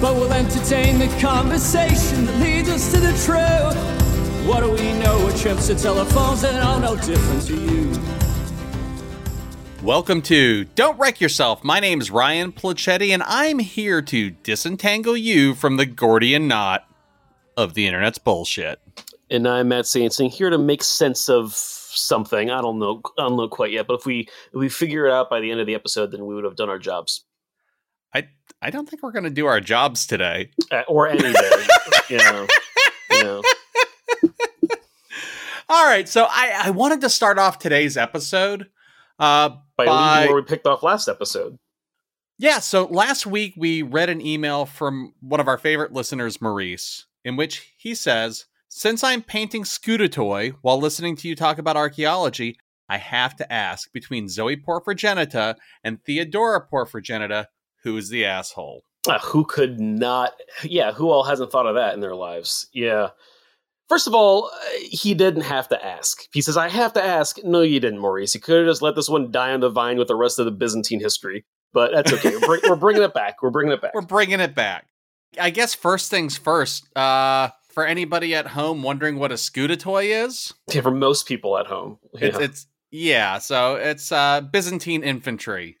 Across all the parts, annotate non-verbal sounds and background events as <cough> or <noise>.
But we'll entertain the conversation that leads us to the truth. What do we know? We're trips to telephones and all no different to you. Welcome to Don't Wreck Yourself. My name is Ryan Placetti, and I'm here to disentangle you from the Gordian knot of the internet's bullshit. And I'm Matt Sansing here to make sense of something. I don't know. I don't know quite yet. But if we if we figure it out by the end of the episode, then we would have done our jobs. I don't think we're going to do our jobs today, uh, or any day. you know. You know. <laughs> All right, so I I wanted to start off today's episode uh, by, by leaving where we picked off last episode. Yeah, so last week we read an email from one of our favorite listeners, Maurice, in which he says, Since I'm painting Skoutatoi while listening to you talk about archaeology, I have to ask between Zoe Porphyrogenita and Theodora Porphyrogenita, who's the asshole? Uh, who could not? Yeah, who all hasn't thought of that in their lives? Yeah. First of all, uh, he didn't have to ask. He says, I have to ask. No, you didn't, Maurice. You could have just let this one die on the vine with the rest of the Byzantine history. But that's okay. we're, we're bringing it back. We're bringing it back. We're bringing it back. I guess first things first, uh, for anybody at home wondering what a Skoutatoi is. Yeah, for most people at home. Yeah. It's, it's yeah, so it's uh, Byzantine infantry.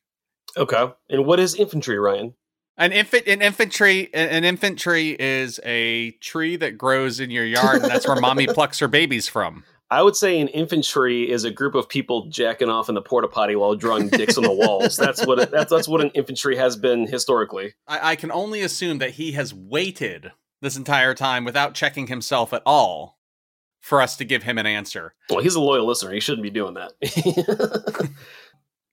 Okay. And what is infantry, Ryan? An infant, an infantry, an infantry is a tree that grows in your yard, and that's where <laughs> mommy plucks her babies from. I would say an infantry is a group of people jacking off in the porta potty while drawing dicks on the walls. That's what it, that's that's what an infantry has been historically. I, I can only assume that he has waited this entire time without checking himself at all for us to give him an answer. Well, he's a loyal listener. He shouldn't be doing that. <laughs>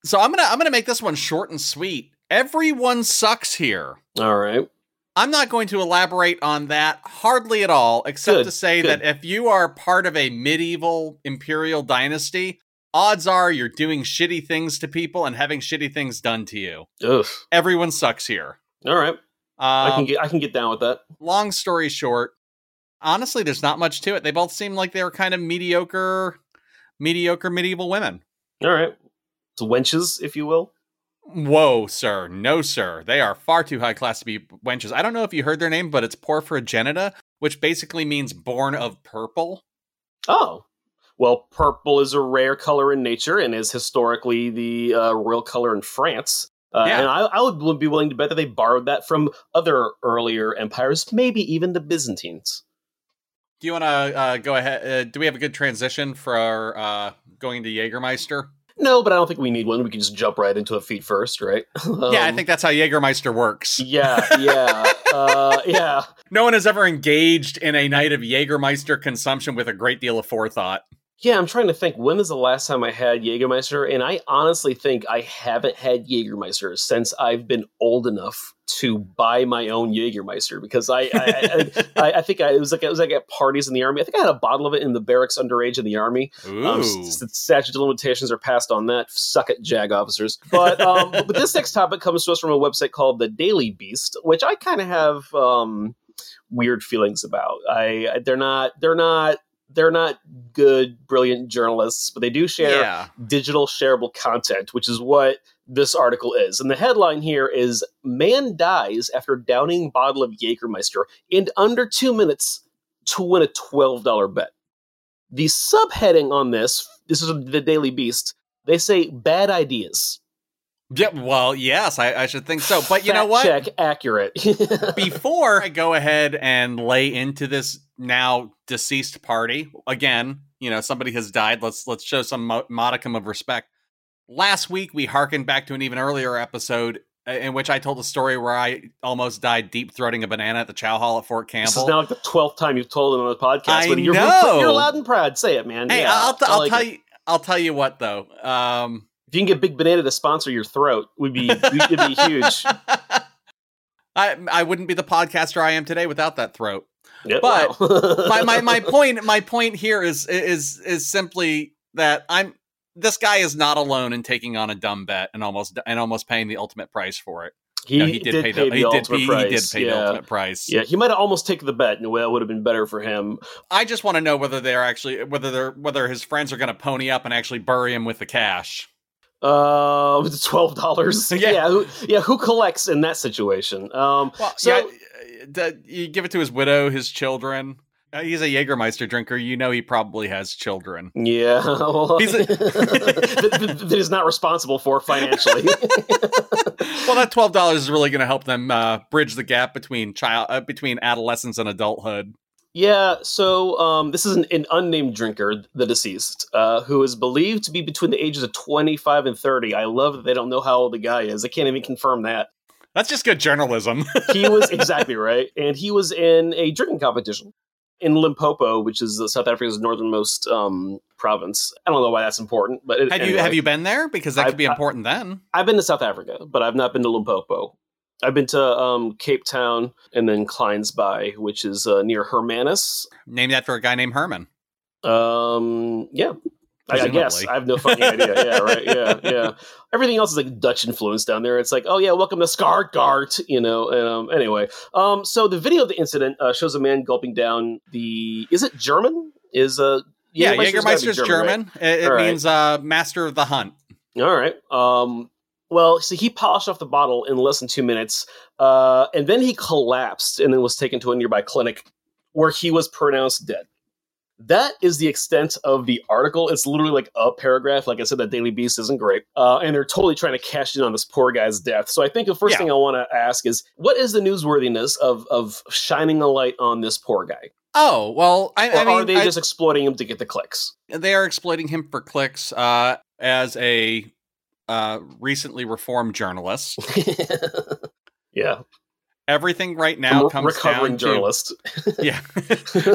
so I'm gonna I'm gonna make this one short and sweet. Everyone sucks here. All right. I'm not going to elaborate on that hardly at all, except Good, to say good. that if you are part of a medieval imperial dynasty, odds are you're doing shitty things to people and having shitty things done to you. Ugh. Everyone sucks here. All right. I can Um, get I can get down with that. long story short, honestly, there's not much to it. They both seem like they were kind of mediocre, mediocre medieval women. All right. Wenches, if you will. Whoa, sir. No, sir. They are far too high class to be wenches. I don't know if you heard their name, but it's Porphyrogenita, which basically means born of purple. Oh. Well, purple is a rare color in nature and is historically the uh, royal color in France. Uh, Yeah. And I, I would be willing to bet that they borrowed that from other earlier empires, maybe even the Byzantines. Do you want to uh, go ahead? Uh, do we have a good transition for uh, going to Jägermeister? No, but I don't think we need one. We can just jump right into a feet first, right? <laughs> yeah, I Um, think that's how Jägermeister works. Yeah, yeah, <laughs> uh, yeah. No one has ever engaged in a night of Jägermeister consumption with a great deal of forethought. Yeah, I'm trying to think. When is the last time I had Jägermeister? And I honestly think I haven't had Jägermeister since I've been old enough to buy my own Jägermeister because I I, I, I, think I, it was like it was like at parties in the army. I think I had a bottle of it in the barracks underage in the army. Ooh. Um, the statute of limitations are passed on that. Suck it, JAG officers. But um, <laughs> but this next topic comes to us from a website called the Daily Beast, which I kind of have um, weird feelings about. I- they're not they're not they're not good, brilliant journalists, but they do share yeah. digital shareable content, which is what this article is. And the headline here is Man dies after downing bottle of Jägermeister in under two minutes to win a $12 bet. The subheading on this, this is the Daily Beast, they say bad ideas. Yeah, well, yes, I, I should think so. But you know what? Check accurate. <laughs> Before I go ahead and lay into this now deceased party, again, you know, somebody has died. Let's let's show some modicum of respect. Last week we harkened back to an even earlier episode uh, in which I told a story where I almost died deep throating a banana at the Chow Hall at Fort Campbell. this is now like the twelfth time you've told it on the podcast. I but you're, know. You're loud and proud. Say it, man. hey, Yeah, I'll, t- I'll like tell it. you. I'll tell you what though. Um, If you can get Big Banana to sponsor your throat, would be it'd be <laughs> huge. I I wouldn't be the podcaster I am today without that throat. Yeah, But wow. <laughs> my, my my <laughs> point my point here is is is simply that I'm this guy is not alone in taking on a dumb bet and almost and almost paying the ultimate price for it. he, No, he did, pay the, he ultimate he, price. he did pay yeah. the ultimate price. Yeah, he might have almost taken the bet, and it would have been better for him. I just want to know whether they're actually whether they're whether his friends are going to pony up and actually bury him with the cash. Uh, twelve dollars. <laughs> Yeah. yeah, who, yeah. Who collects in that situation? Um, Well, so yeah, you give it to his widow, his children. Uh, he's a Jägermeister drinker. You know he probably has children. yeah, <laughs> well, He's a- <laughs> that, that- that not responsible for financially. Well, that twelve dollars is really going to help them uh, bridge the gap between child uh, between adolescence and adulthood. Yeah, so um, this is an, an unnamed drinker, the deceased, uh, who is believed to be between the ages of 25 and 30. I love that they don't know how old the guy is. They can't even confirm that. That's just good journalism. <laughs> He was exactly right. And he was in a drinking competition in Limpopo, which is uh, South Africa's northernmost um, province. I don't know why that's important, but it, have you have you been there? Because that I've- could be I- important then. I've been to South Africa, but I've not been to Limpopo. I've been to um, Cape Town and then Kleins Kleinsby, which is uh, near Hermanus. Named after a guy named Herman. Um, yeah, I, I guess I have no fucking idea. <laughs> Yeah, right. Yeah, yeah. Everything else is like Dutch influence down there. It's like, oh yeah, welcome to Skaargart, you know. And, um, anyway, um, so the video of the incident uh, shows a man gulping down the. Is it German? Is uh Yeah, Jägermeister's Jägermeister's German. It, it All right. means uh, master of the hunt. All right. Um, well, see, he polished off the bottle in less than two minutes, uh, and then he collapsed and then was taken to a nearby clinic where he was pronounced dead. That is the extent of the article. It's literally like a paragraph. Like I said, that Daily Beast isn't great. Uh, and they're totally trying to cash in on this poor guy's death. So I think the first Yeah. thing I want to ask is what is the newsworthiness of, of shining a light on this poor guy? Oh well, I, Or I mean, are they I- just exploiting him to get the clicks? they are exploiting him for clicks uh, as a uh, recently reformed journalists. <laughs> yeah. Everything right now comes recovering down journalist. to <laughs> yeah.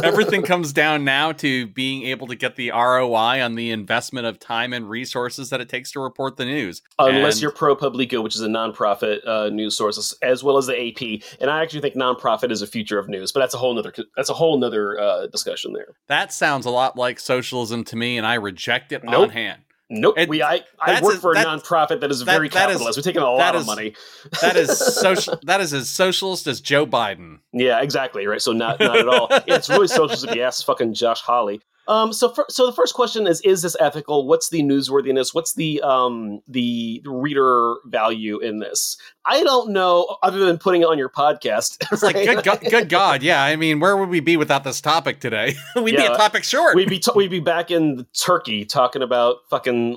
Everything comes down now to being able to get the ROI on the investment of time and resources that it takes to report the news. Unless And- you're ProPublica, which is a nonprofit uh, news source, as well as the AP, and I actually think nonprofit is a future of news, but that's a whole nother that's a whole nother uh, discussion there. That sounds a lot like socialism to me, and I reject it on hand. Nope, It- we I, I work for a that- nonprofit that is that- very that is- capitalist. We're taking a lot that of money. That is social. <laughs> that is as socialist as Joe Biden. Yeah, exactly. Right. So not not at all. <laughs> It's really socialist if you ask fucking Josh Hawley. Um. So for, so the first question is: Is this ethical? What's the newsworthiness? What's the um the reader value in this? I don't know, other than putting it on your podcast. <laughs> It's like good, God, good God, yeah. I mean, where would we be without this topic today? <laughs> We'd be a topic short. we'd be t- we'd be back in Turkey talking about fucking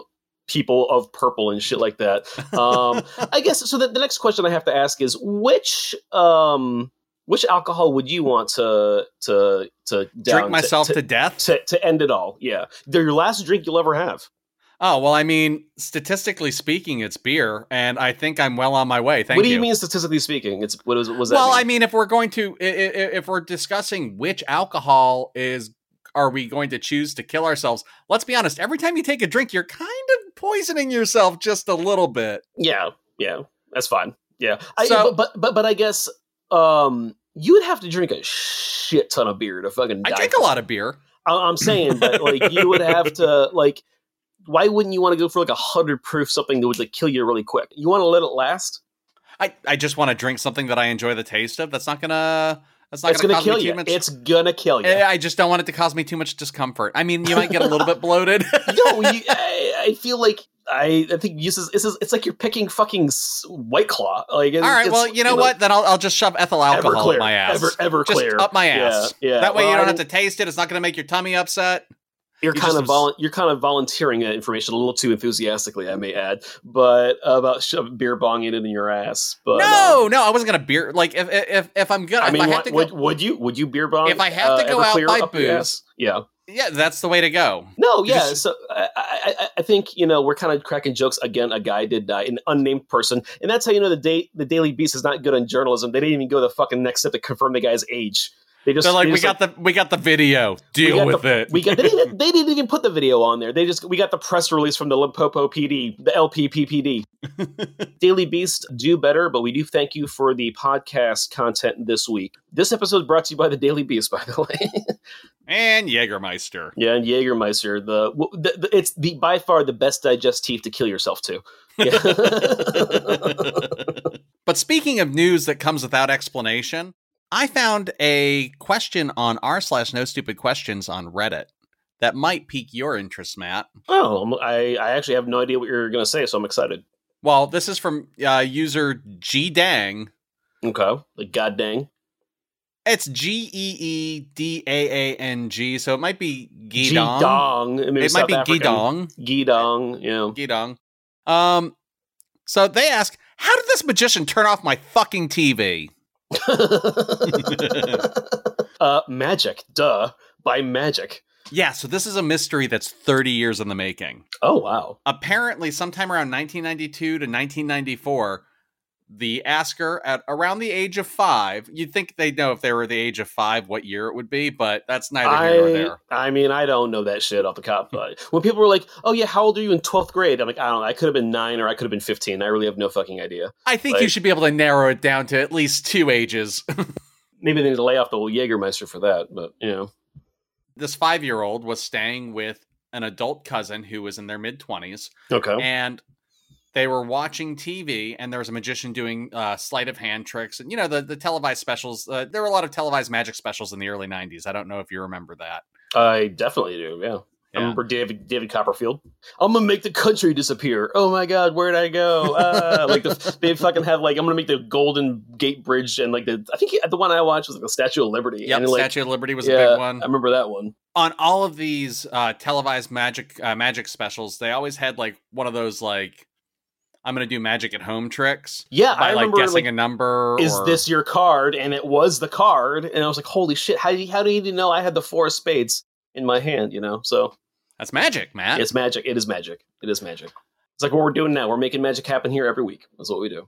people of purple and shit like that. Um, <laughs> I guess so. The, the next question I have to ask is which um, which alcohol would you want to to to Drink myself to, to, death. to, to end it all? Yeah, they're your last drink you'll ever have. Oh well, I mean, statistically speaking, it's beer, and I think I'm well on my way. Thank you. what do you. you mean statistically speaking? It's what is was that? well, mean? I mean, if we're going to, if we're discussing which alcohol is, are we going to choose to kill ourselves? Let's be honest. Every time you take a drink, you're kind of poisoning yourself just a little bit. yeah, yeah, that's fine. Yeah, I, So- but but but I guess um, you would have to drink a shit ton of beer to fucking. I drink a lot of beer. I- I'm saying, but <laughs> like you would have to like. Why wouldn't you want to go for like a hundred proof something that would like kill you really quick? You want to let it last? I, I just want to drink something that I enjoy the taste of. That's not gonna. That's not it's gonna, gonna kill too you. much. It's gonna kill you. I just don't want it to cause me too much discomfort. I mean, you might get a little bit bloated. <laughs> no, you, <laughs> I, I feel like I, I think this is it's like you're picking fucking white claw. Like, All right. Well, you know what? Then I'll, I'll just shove ethyl alcohol Everclear, up my ass. Ever, just Everclear. up my ass. Yeah, yeah. That way Well, you don't have to taste it. It's not going to make your tummy upset. You're you kind of volu- you're kind of volunteering that information a little too enthusiastically, I may add, but about shove beer bonging it in your ass. But no, um, no, I wasn't going to beer. Like if if if I'm gonna, I mean, I have what- to would, go, would you would you beer bong? If I have to uh, go out, Everclear buy up your booze. ass? Yeah. Yeah, that's the way to go. No, yeah. just- so I, I, I- think you know we're kind of cracking jokes again. A guy did die, an unnamed person, and that's how you know the day the Daily Beast is not good on journalism. They didn't even go the fucking next step to confirm the guy's age. They just They're like, they we got the we got the video. Deal with the, it. We got they didn't, <laughs> they didn't even put the video on there. They just we got the press release from the Limpopo PD, the LPPPD. <laughs> Daily Beast do better, but we do thank you for the podcast content this week. This episode is brought to you by the Daily Beast, by the way. <laughs> and Jägermeister. yeah, and Jägermeister. The, the, the it's the by far the best digestive to kill yourself to. Yeah. But speaking of news that comes without explanation, I found a question on r slash no stupid questions on Reddit that might pique your interest, Matt. oh, I I actually have no idea what you're going to say, so I'm excited. Well, this is from uh, user G Dang. Okay, like god dang. It's G E E D A A N G, so it might be G Gidong. dong. Maybe It might be African. Gidong. Gidong, yeah. Gidong. Um, so they ask, how did this magician turn off my fucking TV? <laughs> uh, magic, duh, by magic. Yeah, so this is a mystery that's 30 years in the making. Oh wow, apparently sometime around 1992 to 1994 the asker at around the age of five you'd think they'd know if they were the age of five what year it would be but that's neither here nor there I mean, I don't know that shit off the cop. But when people were like, "Oh yeah, how old are you in twelfth grade?" I'm like, I don't know. I could have been nine or I could have been fifteen. I really have no fucking idea. i think you should be able to narrow it down to at least two ages <laughs> Maybe they need to lay off the old Jägermeister for that. But you know, this five year old was staying with an adult cousin who was in their mid 20s okay, and they were watching TV, and there was a magician doing uh, sleight of hand tricks, and you know the the televised specials. Uh, there were a lot of televised magic specials in the early '90s. I don't know if you remember that. I definitely do. Yeah. I remember David David Copperfield. I'm gonna make the country disappear. Oh my god, where'd I go? Uh, like the, <laughs> they fucking have like I'm gonna make the Golden Gate Bridge and like the I think the one I watched was like the Statue of Liberty. Yeah, like, Statue of Liberty was yeah, a big one. I remember that one. on all of these uh, televised magic uh, magic specials, they always had like one of those like I'm gonna do magic at home tricks Yeah, by I like guessing like, a number. is or- this your card? And it was the card, and I was like, holy shit! How do you, how do you know I had the four of spades in my hand? You know, so that's magic, Matt? it's magic. It is magic. It is magic. It's like what we're doing now. We're making magic happen here every week. That's what we do.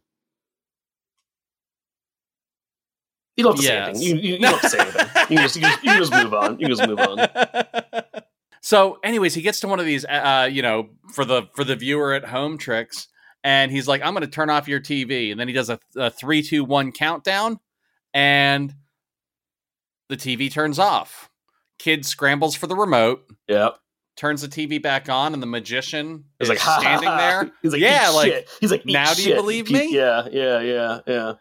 You don't have to say anything. You, you, you don't have to say anything. You can, just, you, can just, you can just move on. You can just move on. <laughs> so, anyways, he gets to one of these, uh, you know, for the for the viewer at home tricks, and he's like, "I'm going to turn off your TV," and then he does a, a three, two, one countdown, and the TV turns off. Kid scrambles for the remote, Yep. turns the TV back on, and the magician He's is like ha, standing ha. there. <laughs> He's like, Yeah, "Eat like, shit." he's like, "Eat now do you shit." believe me? Yeah, yeah, yeah, yeah.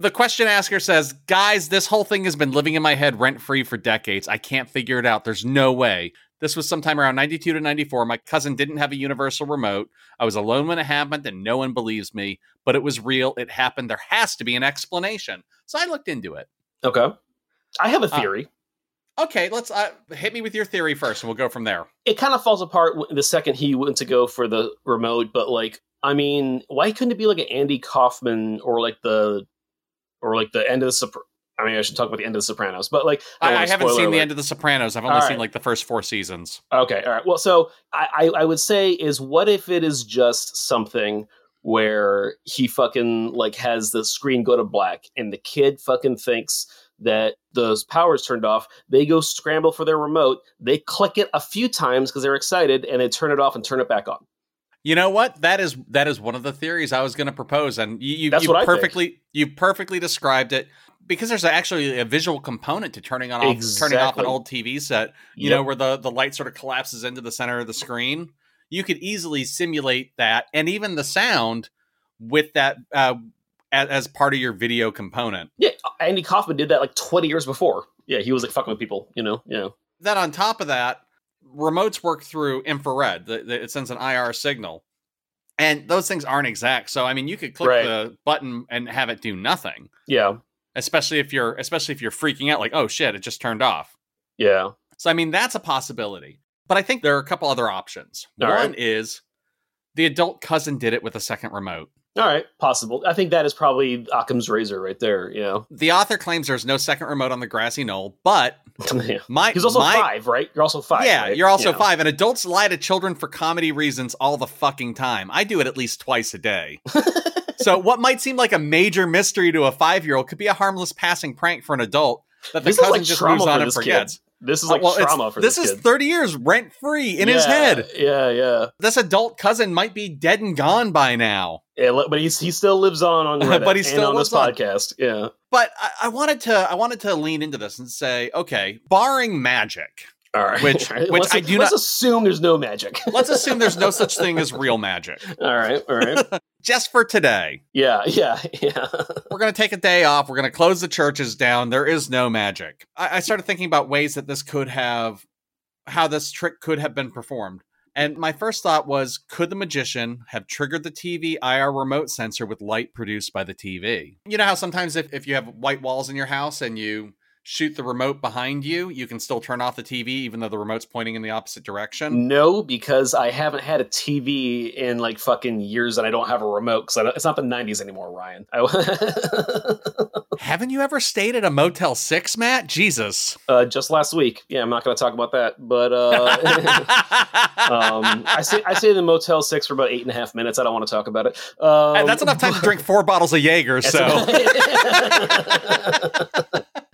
The question asker says, Guys, this whole thing has been living in my head rent free for decades. I can't figure it out. There's no way. This was sometime around 92 to 94. My cousin didn't have a universal remote. I was alone when it happened, and no one believes me, but it was real. It happened. There has to be an explanation. So I looked into it. Okay. I have a Uh, theory. Okay, let's uh, hit me with your theory first, and we'll go from there. it kind of falls apart the second he went to go for the remote. But like, I mean, why couldn't it be like an Andy Kaufman or like the or like the end of the I mean, I should talk about the end of the Sopranos, but like, I, I haven't seen the end of The Sopranos. I've only All seen right. like the first four seasons. Okay, all right. Well, so I, I I would say is what if it is just something where he fucking like has the screen go to black and the kid fucking thinks that those powers turned off. They go scramble for their remote. They click it a few times because they're excited, and they turn it off and turn it back on. You know what? That is that is one of the theories I was going to propose, and you you, you perfectly you perfectly described it because there's actually a visual component to turning on off turning off an old TV set. You Yep. know where the the light sort of collapses into the center of the screen. You could easily simulate that, and even the sound with that uh, as, as part of your video component. Yeah, Andy Kaufman did that like 20 years before. Yeah, he was like fucking with people, you know? Yeah. Then on top of that, remotes work through infrared. The, the, it sends an IR signal. And those things aren't exact. So I mean you could click Right. the button and have it do nothing. Yeah. Especially if you're especially if you're freaking out like, oh shit, it just turned off. Yeah. So I mean that's a possibility. But I think there are a couple other options. All One right. is the adult cousin did it with a second remote. All right. Possible. I think that is probably Occam's razor right there, you know? The author claims there's no second remote on the grassy knoll, but <laughs> yeah. my He's also my, five, right? You're also five. yeah, right? you're also Yeah. five, and adults lie to children for comedy reasons all the fucking time. I do it at least twice a day. <laughs> so, what might seem like a major mystery to a five year old could be a harmless passing prank for an adult. that the This is cousin like just moves on and this kid. forgets. This is Uh, like well, trauma for this this, is kid. 30 years rent free in his head. Yeah, yeah. This adult cousin might be dead and gone by now. Yeah, but he's, he still lives on on <laughs> Reddit But he and still on this on. podcast. Yeah. But I, I wanted to I wanted to lean into this and say, okay, barring magic, All right. Which- <laughs> All right. which let's, I do let's not- assume there's no magic. <laughs> let's assume there's no such thing as real <laughs> magic. all right. All right. Just for today, Yeah. Yeah. Yeah. we're going to take a day off. We're going to close the churches down. There is no magic. I, I started thinking about ways that this could have, how this trick could have been performed. And my first thought was could the magician have triggered the TV IR remote sensor with light produced by the TV? You know how sometimes if, if you have white walls in your house and you shoot the remote behind you, you can still turn off the TV even though the remote's pointing in the opposite direction? No, because I haven't had a TV in like fucking years, and I don't have a remote because it's not the '90s anymore, Ryan. <laughs> Haven't you ever stayed at a Motel 6, Matt? Jesus. uh, just last week. Yeah, I'm not going to talk about that, but uh, <laughs> um, I say I stayed in the Motel Six for about eight and a half minutes. I don't want to talk about it. Um, And that's enough time to drink <laughs> four bottles of Jaeger, so.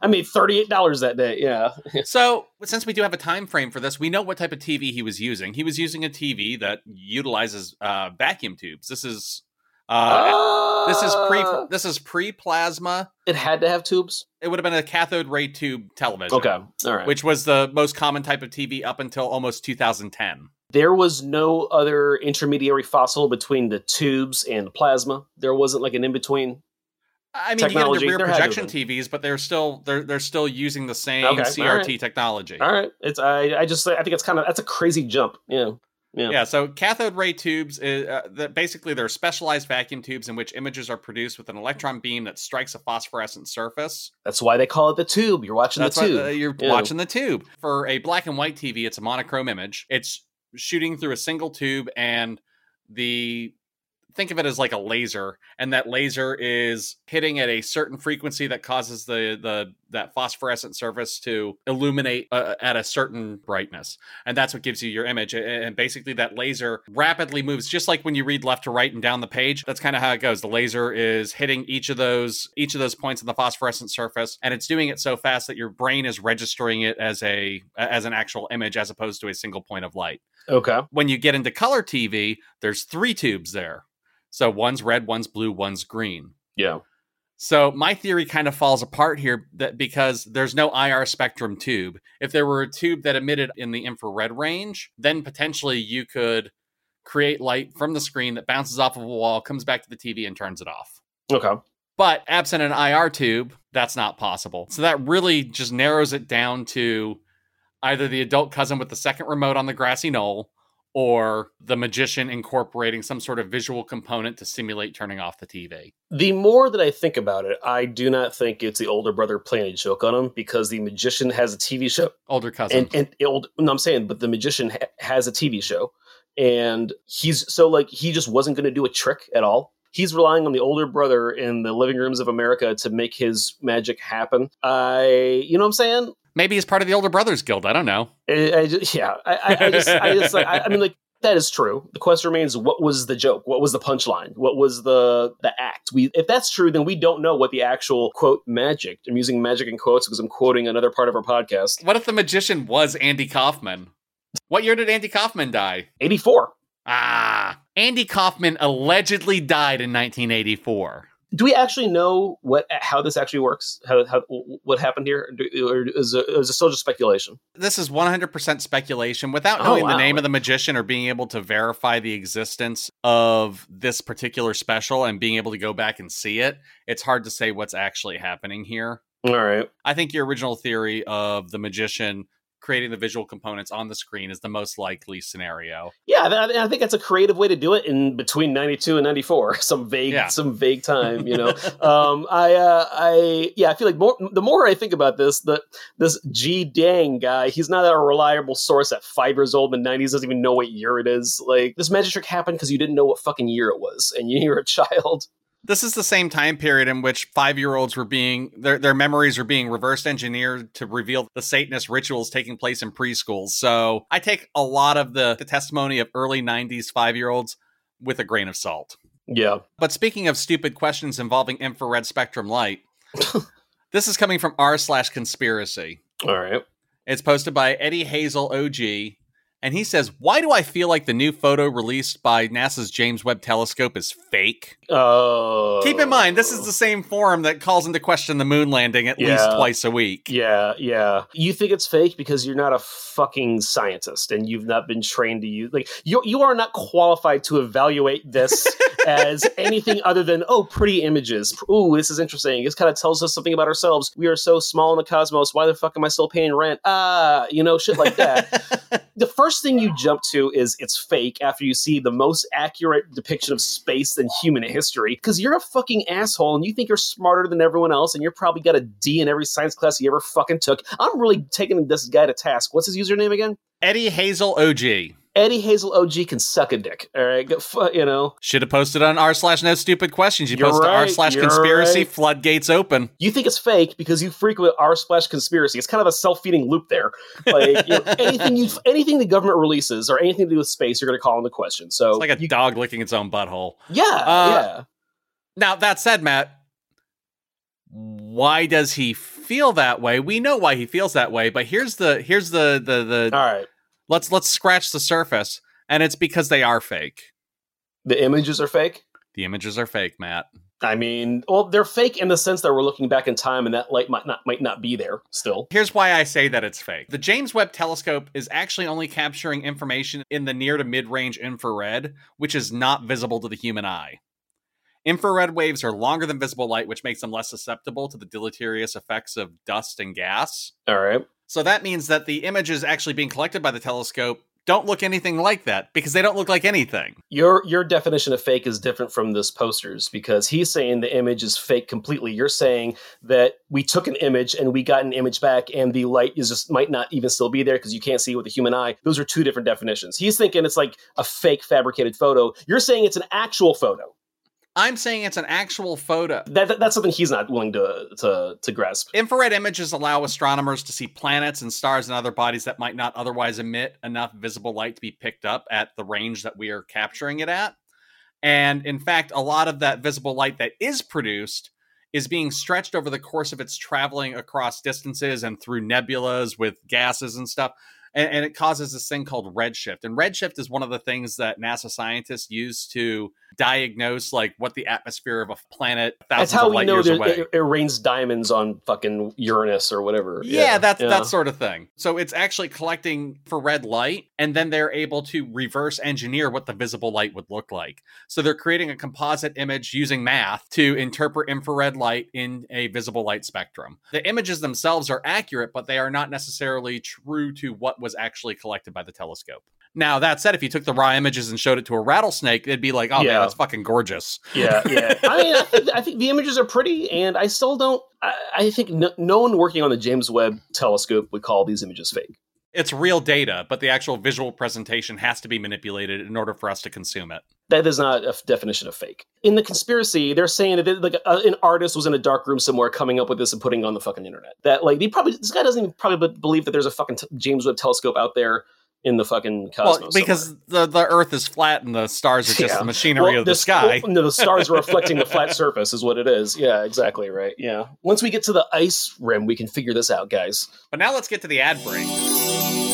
I made thirty eight dollars that day. Yeah. <laughs> So, since we do have a time frame for this, we know what type of TV he was using. He was using a TV that utilizes uh, vacuum tubes. This is uh, this is pre Uh, this is pre plasma. It had to have tubes. It would have been a cathode ray tube television. Okay. All right. Which was the most common type of TV up until almost 2010. there was no other intermediary fossil between the tubes and the plasma. There wasn't like an in between. I mean, Technology, you get into rear had projection TVs, but they're still they're they're still using the same Okay, CRT all right. technology. All right. It's I I just I think it's kind of that's a crazy jump. Yeah. Yeah. Yeah, so cathode ray tubes, is, uh, that basically they're specialized vacuum tubes in which images are produced with an electron beam that strikes a phosphorescent surface. That's why they call it the tube. You're watching That's the tube. uh, you're Yeah. watching the tube. For a black and white TV, it's a monochrome image. It's shooting through a single tube, and the think of it as like a laser, and that laser is hitting at a certain frequency that causes the the that phosphorescent surface to illuminate uh, at a certain brightness, and that's what gives you your image. And basically, that laser rapidly moves, just like when you read left to right and down the page. That's kind of how it goes. The laser is hitting each of those each of those points on the phosphorescent surface, and it's doing it so fast that your brain is registering it as a as an actual image as opposed to a single point of light Okay. when you get into color TV, there's three tubes there. So one's red, one's blue, one's green. Yeah. So my theory kind of falls apart here that because there's no IR spectrum tube. If there were a tube that emitted in the infrared range, then potentially you could create light from the screen that bounces off of a wall, comes back to the TV and turns it off. Okay. But absent an IR tube, that's not possible. So that really just narrows it down to either the adult cousin with the second remote on the grassy knoll or the magician incorporating some sort of visual component to simulate turning off the TV. The more that I think about it, I do not think it's the older brother playing a joke on him because the magician has a TV show. Older cousin. and and old no i'm saying but the magician ha- has a tv show and he's so like he just wasn't going to do a trick at all he's relying on the older brother in the living rooms of america to make his magic happen i you know what i'm saying Maybe he's part of the older brothers guild. I don't know. I, I just, yeah I, I, just i just like I, I mean like that is true. The question remains: What was the joke? What was the punchline? What was the the act? We, if that's true, then we don't know what the actual quote magic. I'm using magic in quotes because I'm quoting another part of our podcast. What if the magician was Andy Kaufman? What year did Andy Kaufman die? 84. Ah, Andy Kaufman allegedly died in 1984. Do we actually know what how this actually works? How, how what happened here, or is it, is it still just speculation? This is 100% speculation. Without Oh, knowing the name of the magician or being able to verify the existence of this particular special and being able to go back and see it, it's hard to say what's actually happening here. All right, I think your original theory of the magician creating the visual components on the screen is the most likely scenario. yeah, I, I think that's a creative way to do it in between ninety two and ninety four, <laughs> some vague, Yeah. some vague time, you know. <laughs> um, I, uh, I, yeah, I feel like more the more I think about this, the this G Dang guy, he's not a reliable source at five years old in the nineties, doesn't even know what year it is. Like this magic trick happened because you didn't know what fucking year it was, and <laughs> you were a child. This is the same time period in which five year olds were being, their, their memories were being reverse engineered to reveal the Satanist rituals taking place in preschools. So I take a lot of the, the testimony of early 90s five year olds with a grain of salt. Yeah, But speaking of stupid questions involving infrared spectrum light, <laughs> This is coming from r slash conspiracy. All right. It's posted by Eddie Hazel OG, and he says, "Why do I feel like the new photo released by NASA's James Webb Telescope is fake?" Oh. Keep in mind, this is the same forum that calls into question the moon landing at least twice a week. Yeah, yeah. You think it's fake because you're not a fucking scientist and you've not been trained to use like you you are not qualified to evaluate this <laughs> as anything other than oh pretty images. Ooh, this is interesting. This kind of tells us something about ourselves. We are so small in the cosmos. Why the fuck am I still paying rent? Ah, you know, shit like that. <laughs> the first thing you jump to is it's fake after you see the most accurate depiction of space in human history because you're a fucking asshole and you think you're smarter than everyone else and you're probably got a D in every science class you ever fucking took. I'm really taking this guy to task. What's his username again? Eddie Hazel OG Eddie Hazel OG can suck a dick. All right, you know. should have posted on r slash no stupid questions. You You're post to r slash conspiracy right. floodgates open. You think it's fake because you frequent r slash conspiracy. It's kind of a self feeding loop there. Like you know, <laughs> anything you anything the government releases or anything to do with space, you're going to call into question. So It's like a you- dog licking its own butthole. yeah, Uh, yeah. Now that said, Matt, why does he feel that way? We know why he feels that way, but here's the here's the the the All right. Let's let's scratch the surface, and it's because they are fake. The images are fake. The images are fake, Matt. I mean, well, they're fake in the sense that we're looking back in time, and that light might not might not be there still. Here's why I say that it's fake. The James Webb Telescope is actually only capturing information in the near to mid range infrared, which is not visible to the human eye. Infrared waves are longer than visible light, which makes them less susceptible to the deleterious effects of dust and gas. All right. So that means that the images actually being collected by the telescope don't look anything like that because they don't look like anything. Your your definition of fake is different from this poster's because he's saying the image is fake completely. You're saying that we took an image and we got an image back and the light is just might not even still be there because you can't see it with the human eye. Those are two different definitions. He's thinking it's like a fake fabricated photo. You're saying it's an actual photo. I'm saying it's an actual photo. That, that- that's something he's not willing to to to grasp. Infrared images allow astronomers to see planets and stars and other bodies that might not otherwise emit enough visible light to be picked up at the range that we are capturing it at. And in fact, a lot of that visible light that is produced is being stretched over the course of its traveling across distances and through nebulas with gases and stuff. And, and it causes this thing called redshift. And redshift is one of the things that NASA scientists use to diagnose like what the atmosphere of a planet That's how of we light know years away. it, it rains diamonds on fucking Uranus or whatever. Yeah, that's yeah. that sort of thing. So it's actually collecting for red light, and then they're able to reverse engineer what the visible light would look like. So they're creating a composite image using math to interpret infrared light in a visible light spectrum. The images themselves are accurate, but they are not necessarily true to what was actually collected by the telescope. Now, that said, if you took the raw images and showed it to a rattlesnake, it'd be like, oh Yeah. man, that's fucking gorgeous. yeah, <laughs> yeah. I mean, I think, I think the images are pretty, and I still don't. I, I think no, no one working on the James Webb Telescope would call these images fake. It's real data, but the actual visual presentation has to be manipulated in order for us to consume it. That is not a f- definition of fake. In the conspiracy, they're saying that like a, an artist was in a dark room somewhere coming up with this and putting it on the fucking internet. That like he probably this guy doesn't even probably be- believe that there's a fucking t- James Webb Telescope out there in the fucking cosmos. Well, because the, the Earth is flat and the stars are just Yeah. the machinery Well, of the this- sky. well, <laughs> the stars are reflecting the flat <laughs> surface, is what it is. Yeah, exactly right. Yeah. Once we get to the ice rim, we can figure this out, guys. But now let's get to the ad break.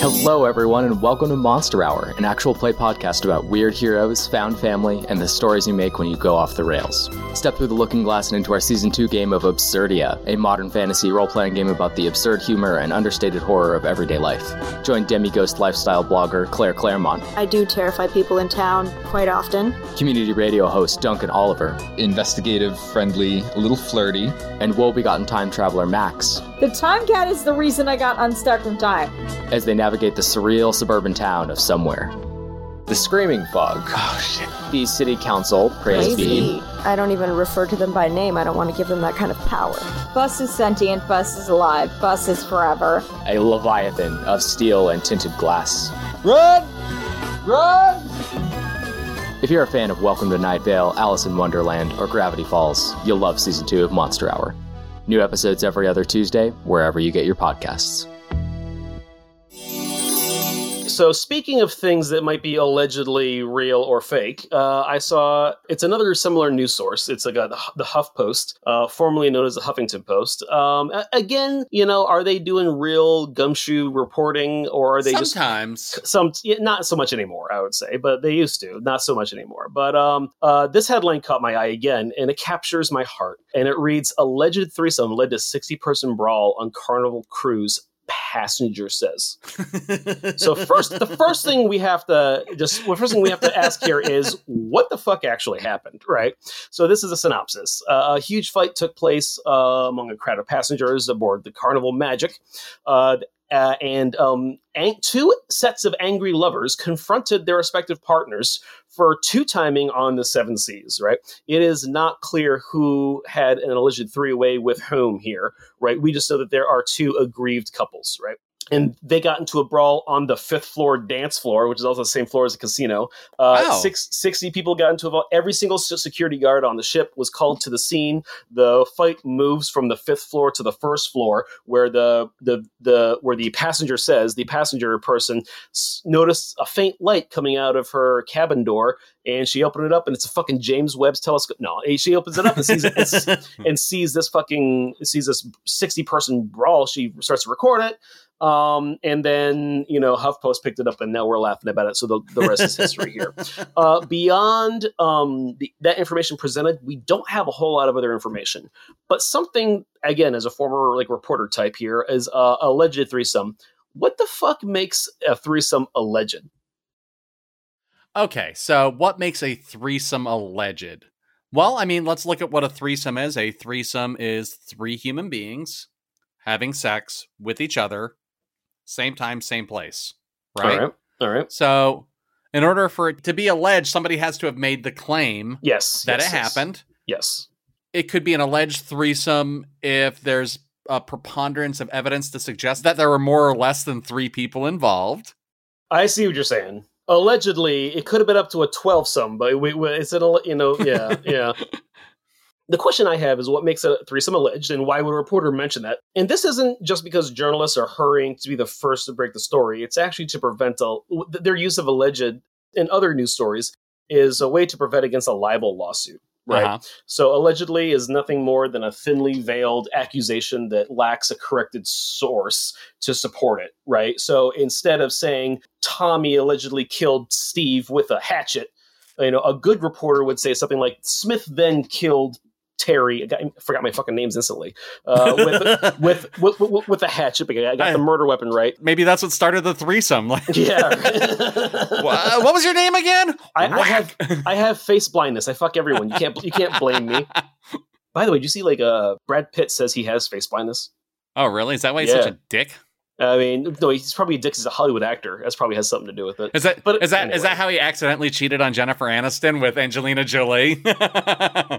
Hello, everyone, and welcome to Monster Hour, an actual play podcast about weird heroes, found family, and the stories you make when you go off the rails. Step through the looking glass and into our Season 2 game of Absurdia, a modern fantasy role playing game about the absurd humor and understated horror of everyday life. Join demi ghost lifestyle blogger Claire Claremont, I do terrify people in town quite often. community radio host Duncan Oliver, investigative, friendly, a little flirty. and woe begotten time traveler Max The time cat is the reason I got unstuck in time. as they navigate the surreal suburban town of somewhere. The Screaming Fog. Oh, shit. The City Council, praise be. I don't even refer to them by name. I don't want to give them that kind of power. Bus is sentient, Bus is alive, Bus is forever. a leviathan of steel and tinted glass. Run! Run! If you're a fan of Welcome to Night Vale, Alice in Wonderland, or Gravity Falls, you'll love season two of Monster Hour. New episodes every other Tuesday, wherever you get your podcasts. So speaking of things that might be allegedly real or fake, uh, I saw it's another similar news source. It's like a, the HuffPost, uh, formerly known as the Huffington Post. Um, again, you know, are they doing real gumshoe reporting or are they just Sometimes. some yeah, not so much anymore i would say but they used to not so much anymore but um uh this headline caught my eye again and it captures my heart and it reads alleged threesome led to 60 person brawl on carnival cruise passenger says. <laughs> So first the first thing we have to just the first thing we have to ask here is what the fuck actually happened right? So this is a synopsis. Uh, a huge fight took place uh, among a crowd of passengers aboard the carnival magic uh, uh, and um, ang- two sets of angry lovers confronted their respective partners for two timing on the seven seas right? It is not clear who had an alleged three-way with whom here right? We just know that there are two aggrieved couples right and they got into a brawl on the fifth floor dance floor, which is also the same floor as the casino. Uh, Wow. six, 60 people got into a brawl. Every single security guard on the ship was called to the scene. The fight moves from the fifth floor to the first floor, where the the the where the passenger says the passenger person s- noticed a faint light coming out of her cabin door, and she opened it up, and it's a fucking James Webb's telescope. No, she opens it up and sees it. And, <laughs> and sees this fucking sees this 60 person brawl she starts to record it um, and then you know huffpost picked it up and now we're laughing about it so the, the rest is history here <laughs> uh, beyond um, the, that information presented we don't have a whole lot of other information but something again as a former like reporter type here is uh, alleged threesome what the fuck makes a threesome alleged Okay, so what makes a threesome alleged? Well, I mean, let's look at what a threesome is. A threesome is three human beings having sex with each other, same time, same place. Right? all right all right So, in order for it to be alleged, somebody has to have made the claim yes that yes, it yes. happened. yes It could be an alleged threesome if there's a preponderance of evidence to suggest that there were more or less than three people involved. I see what you're saying. Allegedly, it could have been up to a 12 some, but we, we, it's an, you know, yeah, <laughs> yeah. The question I have is what makes a threesome alleged and why would a reporter mention that? And this isn't just because journalists are hurrying to be the first to break the story. It's actually to prevent a, their use of alleged in other news stories is a way to prevent against a libel lawsuit. Right. Uh-huh. So allegedly is nothing more than a thinly veiled accusation that lacks a corrected source to support it, right? So instead of saying Tommy allegedly killed Steve with a hatchet, you know, a good reporter would say something like Smith then killed Terry. I, got, I forgot my fucking names instantly. Uh, with, <laughs> with, with with a hatchet. I got the murder weapon right. Maybe that's what started the threesome. Like, <laughs> Yeah. Wha- what was your name again? I, I have I have face blindness. I fuck everyone. You can't you can't blame me. <laughs> By the way, do you see like uh Brad Pitt says he has face blindness? Oh, really? Is that why he's such a dick? I mean, no, he's probably a dick. He's a Hollywood actor. That's probably has something to do with it. Is that is But is that is anyway. that how he accidentally cheated on Jennifer Aniston with Angelina Jolie? <laughs>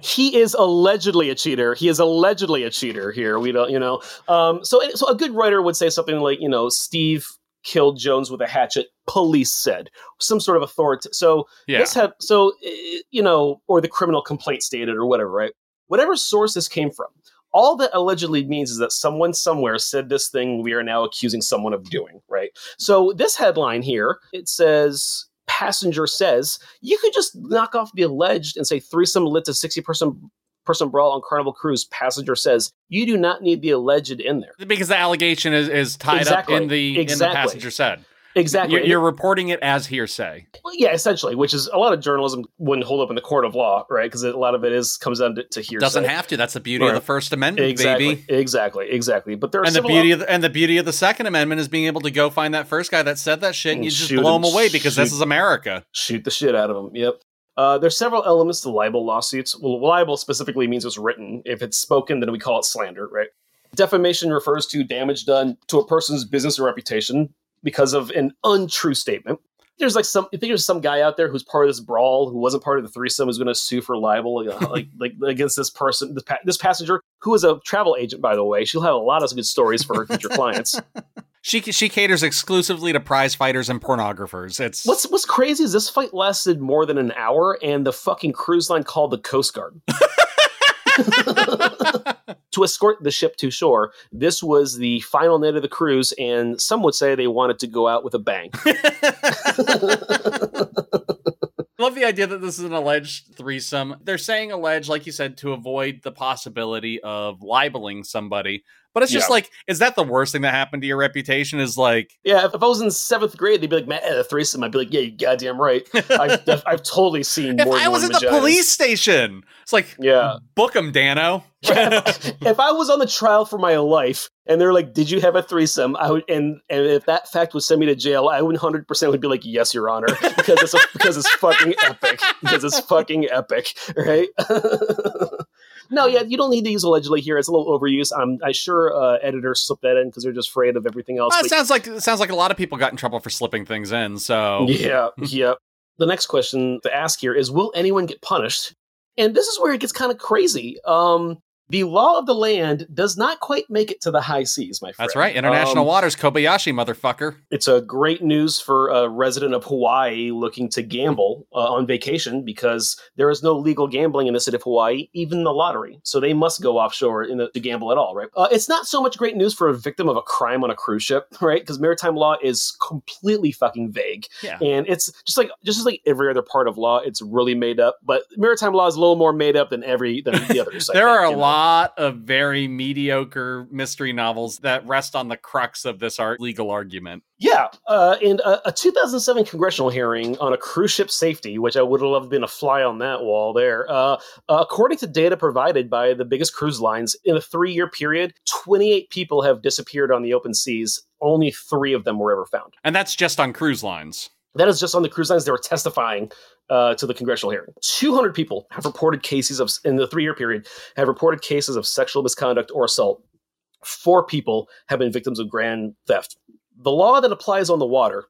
He is allegedly a cheater. He is allegedly a cheater here. We don't, you know. Um, so, so a good writer would say something like, you know, Steve killed Jones with a hatchet. Police said some sort of authority. So yeah. this had so eh, you know, or the criminal complaint stated or whatever, right? Whatever source this came from. All that allegedly means is that someone somewhere said this thing we are now accusing someone of doing, right? So this headline here, it says passenger says you could just knock off the alleged and say threesome lit to 60 person person brawl on carnival cruise passenger says you do not need the alleged in there because the allegation is, is tied Exactly. up in the in the passenger said. Exactly You're, you're reporting it as hearsay. Well, yeah, essentially, which is a lot of journalism wouldn't hold up in the court of law, right? Because a lot of it is comes down to, to hearsay. Doesn't have to. That's the beauty of the First Amendment, exactly, baby. exactly, exactly. But there And the beauty of the, and the beauty of the Second Amendment is being able to go find that first guy that said that shit, and And you just blow him, him away because this is America. shoot the shit out of them. Yep. Uh, there's several elements to libel lawsuits. Well, libel specifically means it's written. If it's spoken, then we call it slander, right? Defamation refers to damage done to a person's business or reputation because of an untrue statement. There's like some, I think there's some guy out there who's part of this brawl who wasn't part of the threesome who's going to sue for libel, <laughs> like like against this person, this, pa- this passenger who is a travel agent, by the way. She'll have a lot of good stories for her future <laughs> clients. She she caters exclusively to prize fighters and pornographers. It's What's what's crazy is this fight lasted more than an hour, and the fucking cruise line called the Coast Guard. <laughs> to escort the ship to shore. This was the final night of the cruise, and some would say they wanted to go out with a bang. <laughs> <laughs> Love the idea that this is an alleged threesome. They're saying alleged, like you said, to avoid the possibility of libeling somebody. But it's just Yeah. like, is that the worst thing that happened to your reputation? Is like, yeah, if, if I was in seventh grade, they'd be like, "Man, a threesome." I'd be like, "Yeah, you goddamn right." I've, <laughs> I've totally seen. if more I was one at the vaginas. police station, it's like, yeah. book him, Danno. <laughs> if I was on the trial for my life and they're like, "Did you have a threesome?" I would, and and if that fact would send me to jail, I would hundred percent would be like, "Yes, Your Honor," <laughs> because it's a, because it's fucking epic. Because it's fucking epic, right? No, yeah, you don't need to use allegedly here. It's a little overuse. I'm I sure uh, editors slip that in because they're just afraid of everything else. Well, it sounds like it sounds like a lot of people got in trouble for slipping things in. So Yeah, <laughs> yeah. The next question to ask here is Will anyone get punished? And this is where it gets kind of crazy. Um, the law of the land does not quite make it to the high seas, my friend. that's right. International Um, waters, Kobayashi, motherfucker. It's a great news for a resident of Hawaii looking to gamble uh, on vacation because there is no legal gambling in the state of Hawaii, even the lottery. So they must go offshore in the, to gamble at all, right? Uh, it's not so much great news for a victim of a crime on a cruise ship, <laughs> right? Because maritime law is completely fucking vague, Yeah. and it's just like just like every other part of law, it's really made up. But maritime law is a little more made up than every than the <laughs> others. There think, are a know? Lot of very mediocre mystery novels that rest on the crux of this art legal argument. Yeah, uh, and a, a 2007 congressional hearing on a cruise ship safety, which I would have loved been a fly on that wall there. Uh, uh, according to data provided by the biggest cruise lines, in a three-year period, 28 people have disappeared on the open seas. Only three of them were ever found. And that's just on cruise lines. That is just on the cruise lines. They were testifying uh, to the congressional hearing. 200 people have reported cases of, in the three year period, have reported cases of sexual misconduct or assault. Four people have been victims of grand theft. The law that applies on the water,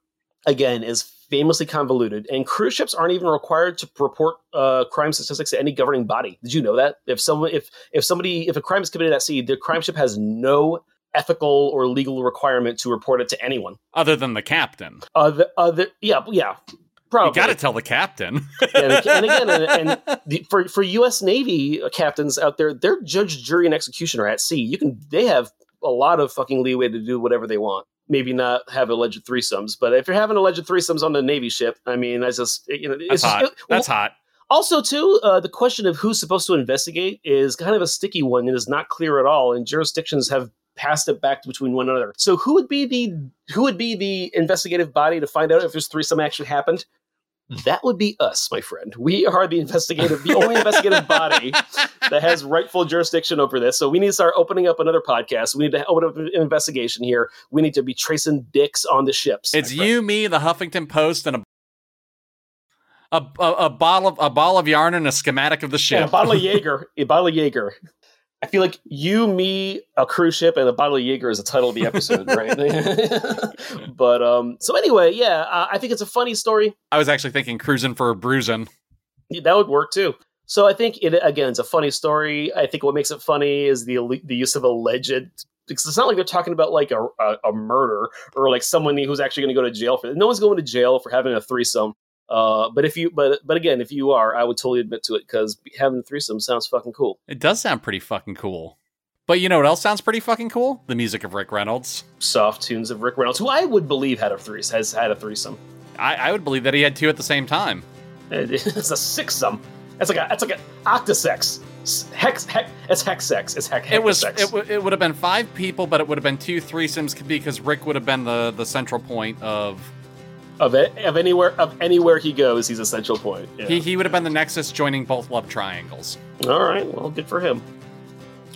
again, is famously convoluted, and cruise ships aren't even required to report uh, crime statistics to any governing body. Did you know that? If someone, if if somebody, if a crime is committed at sea, the crime ship has no ethical or legal requirement to report it to anyone. Other than the captain. Other, other, yeah, yeah, probably. You got to tell the captain. <laughs> and, and again, and, and the, for for U.S. Navy captains out there, they're judge, jury, and executioner at sea. You can they have a lot of fucking leeway to do whatever they want. Maybe not have alleged threesomes, but if you're having alleged threesomes on the Navy ship, I mean, that's just you know, That's it's just- hot. it- That's hot. Also, too, uh, the question of who's supposed to investigate is kind of a sticky one and is not clear at all. And jurisdictions have passed it back between one another. So, who would be the who would be the investigative body to find out if this threesome actually happened? That would be us, my friend. We are the investigative, the only investigative body <laughs> that has rightful jurisdiction over this. So we need to start opening up another podcast. We need to open up an investigation here. We need to be tracing dicks on the ships. It's you, me, the Huffington Post, and a a, a, a bottle of a ball of yarn and a schematic of the ship. And a bottle of <laughs> Jaeger. A bottle of Jaeger. I feel like you, me, a cruise ship, and a bottle of Jaeger is the title of the <laughs> episode, right? <laughs> but um, so anyway, yeah, uh, I think it's a funny story. I was actually thinking cruising for a bruising. That would work too. So I think it again, it's a funny story. I think what makes it funny is the the use of alleged. Because it's not like they're talking about like a, a, a murder or like someone who's actually going to go to jail for it. No one's going to jail for having a threesome. Uh, but if you, but but again, if you are, I would totally admit to it because having a threesome sounds fucking cool. It does sound pretty fucking cool. But you know what else sounds pretty fucking cool? The music of Rick Reynolds. Soft tunes of Rick Reynolds, who I would believe had a threesome, has had a threesome. I, I would believe that he had two at the same time. <laughs> It's a sixsome. That's like a that's like an octasex. S- Hex, hex it's hex sex. It's hex. It was it, w- it would have been five people, but it would have been two threesomes because Rick would have been the the central point of of it of anywhere of anywhere he goes, he's a central point. Yeah. he he would have been the nexus joining both love triangles. All right, well, good for him.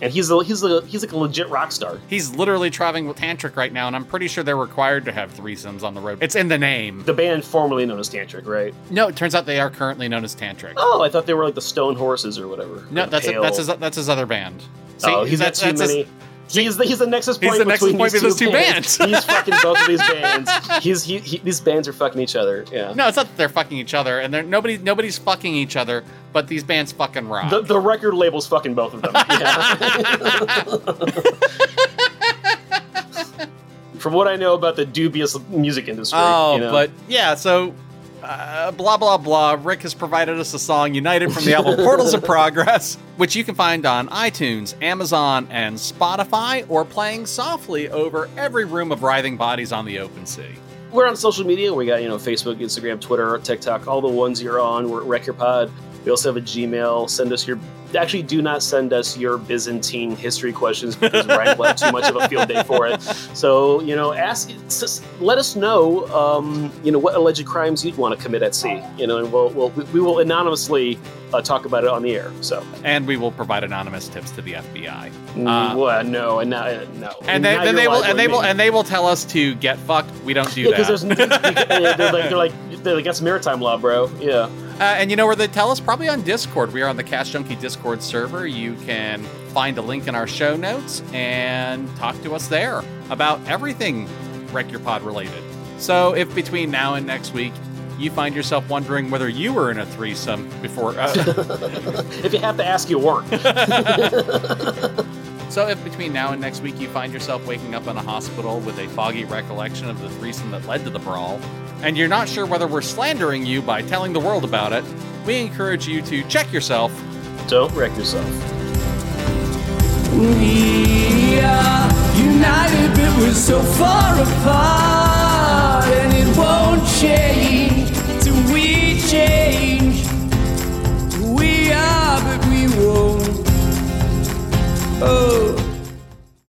And he's a, he's a, he's like a legit rock star. He's literally traveling with Tantric right now, and I'm pretty sure they're required to have threesomes on the road. It's in the name. The band formerly known as Tantric, right? No, it turns out they are currently known as Tantric. Oh, I thought they were like the Stone Horses or whatever. no, Or that's Pale- that's his that's his other band. oh, See, he's got too that's his- many. He's the he's the nexus He's point the nexus between point these between two two bands. bands. <laughs> he's fucking both of these <laughs> bands. He's he, he these bands are fucking each other. Yeah. No, it's not that they're fucking each other, and they're nobody nobody's fucking each other, but these bands fucking rock. The, the record label's fucking both of them. <laughs> From what I know about the dubious music industry, oh, you know? but yeah, so uh, blah, blah, blah. Rick has provided us a song, United from the album <laughs> Portals of Progress, which you can find on iTunes, Amazon, and Spotify, or playing softly over every room of writhing bodies on the open sea. We're on social media. We got, you know, Facebook, Instagram, Twitter, TikTok, all the ones you're on. We're at Wreck Your Pod. We also have a Gmail. Send us your. Actually, do not send us your Byzantine history questions because <laughs> Ryan will have too much of a field day for it. So, you know, ask, just let us know, um, you know, what alleged crimes you'd want to commit at sea. You know, and we'll, we'll we will anonymously uh, talk about it on the air. So, And we will provide anonymous tips to the FBI. uh, well, no, and now, uh, no, And they, Now then they will, and they will, and they will tell us to get fucked. We don't do yeah, because that. there's <laughs> they're like they're like they're like that's maritime law, bro. Yeah. Uh, and you know where they tell us? Probably on Discord. We are on the Cash Junkie Discord server. You can find a link in our show notes and talk to us there about everything Wreck Your Pod related. So if between now and next week you find yourself wondering whether you were in a threesome before. Uh, <laughs> If you have to ask, you weren't. <laughs> so if between now and next week you find yourself waking up in a hospital with a foggy recollection of the threesome that led to the brawl, and you're not sure whether we're slandering you by telling the world about it, we encourage you to check yourself. Don't wreck yourself. We are united, but we're so far apart, and it won't change till we change. We are, but we won't. Oh.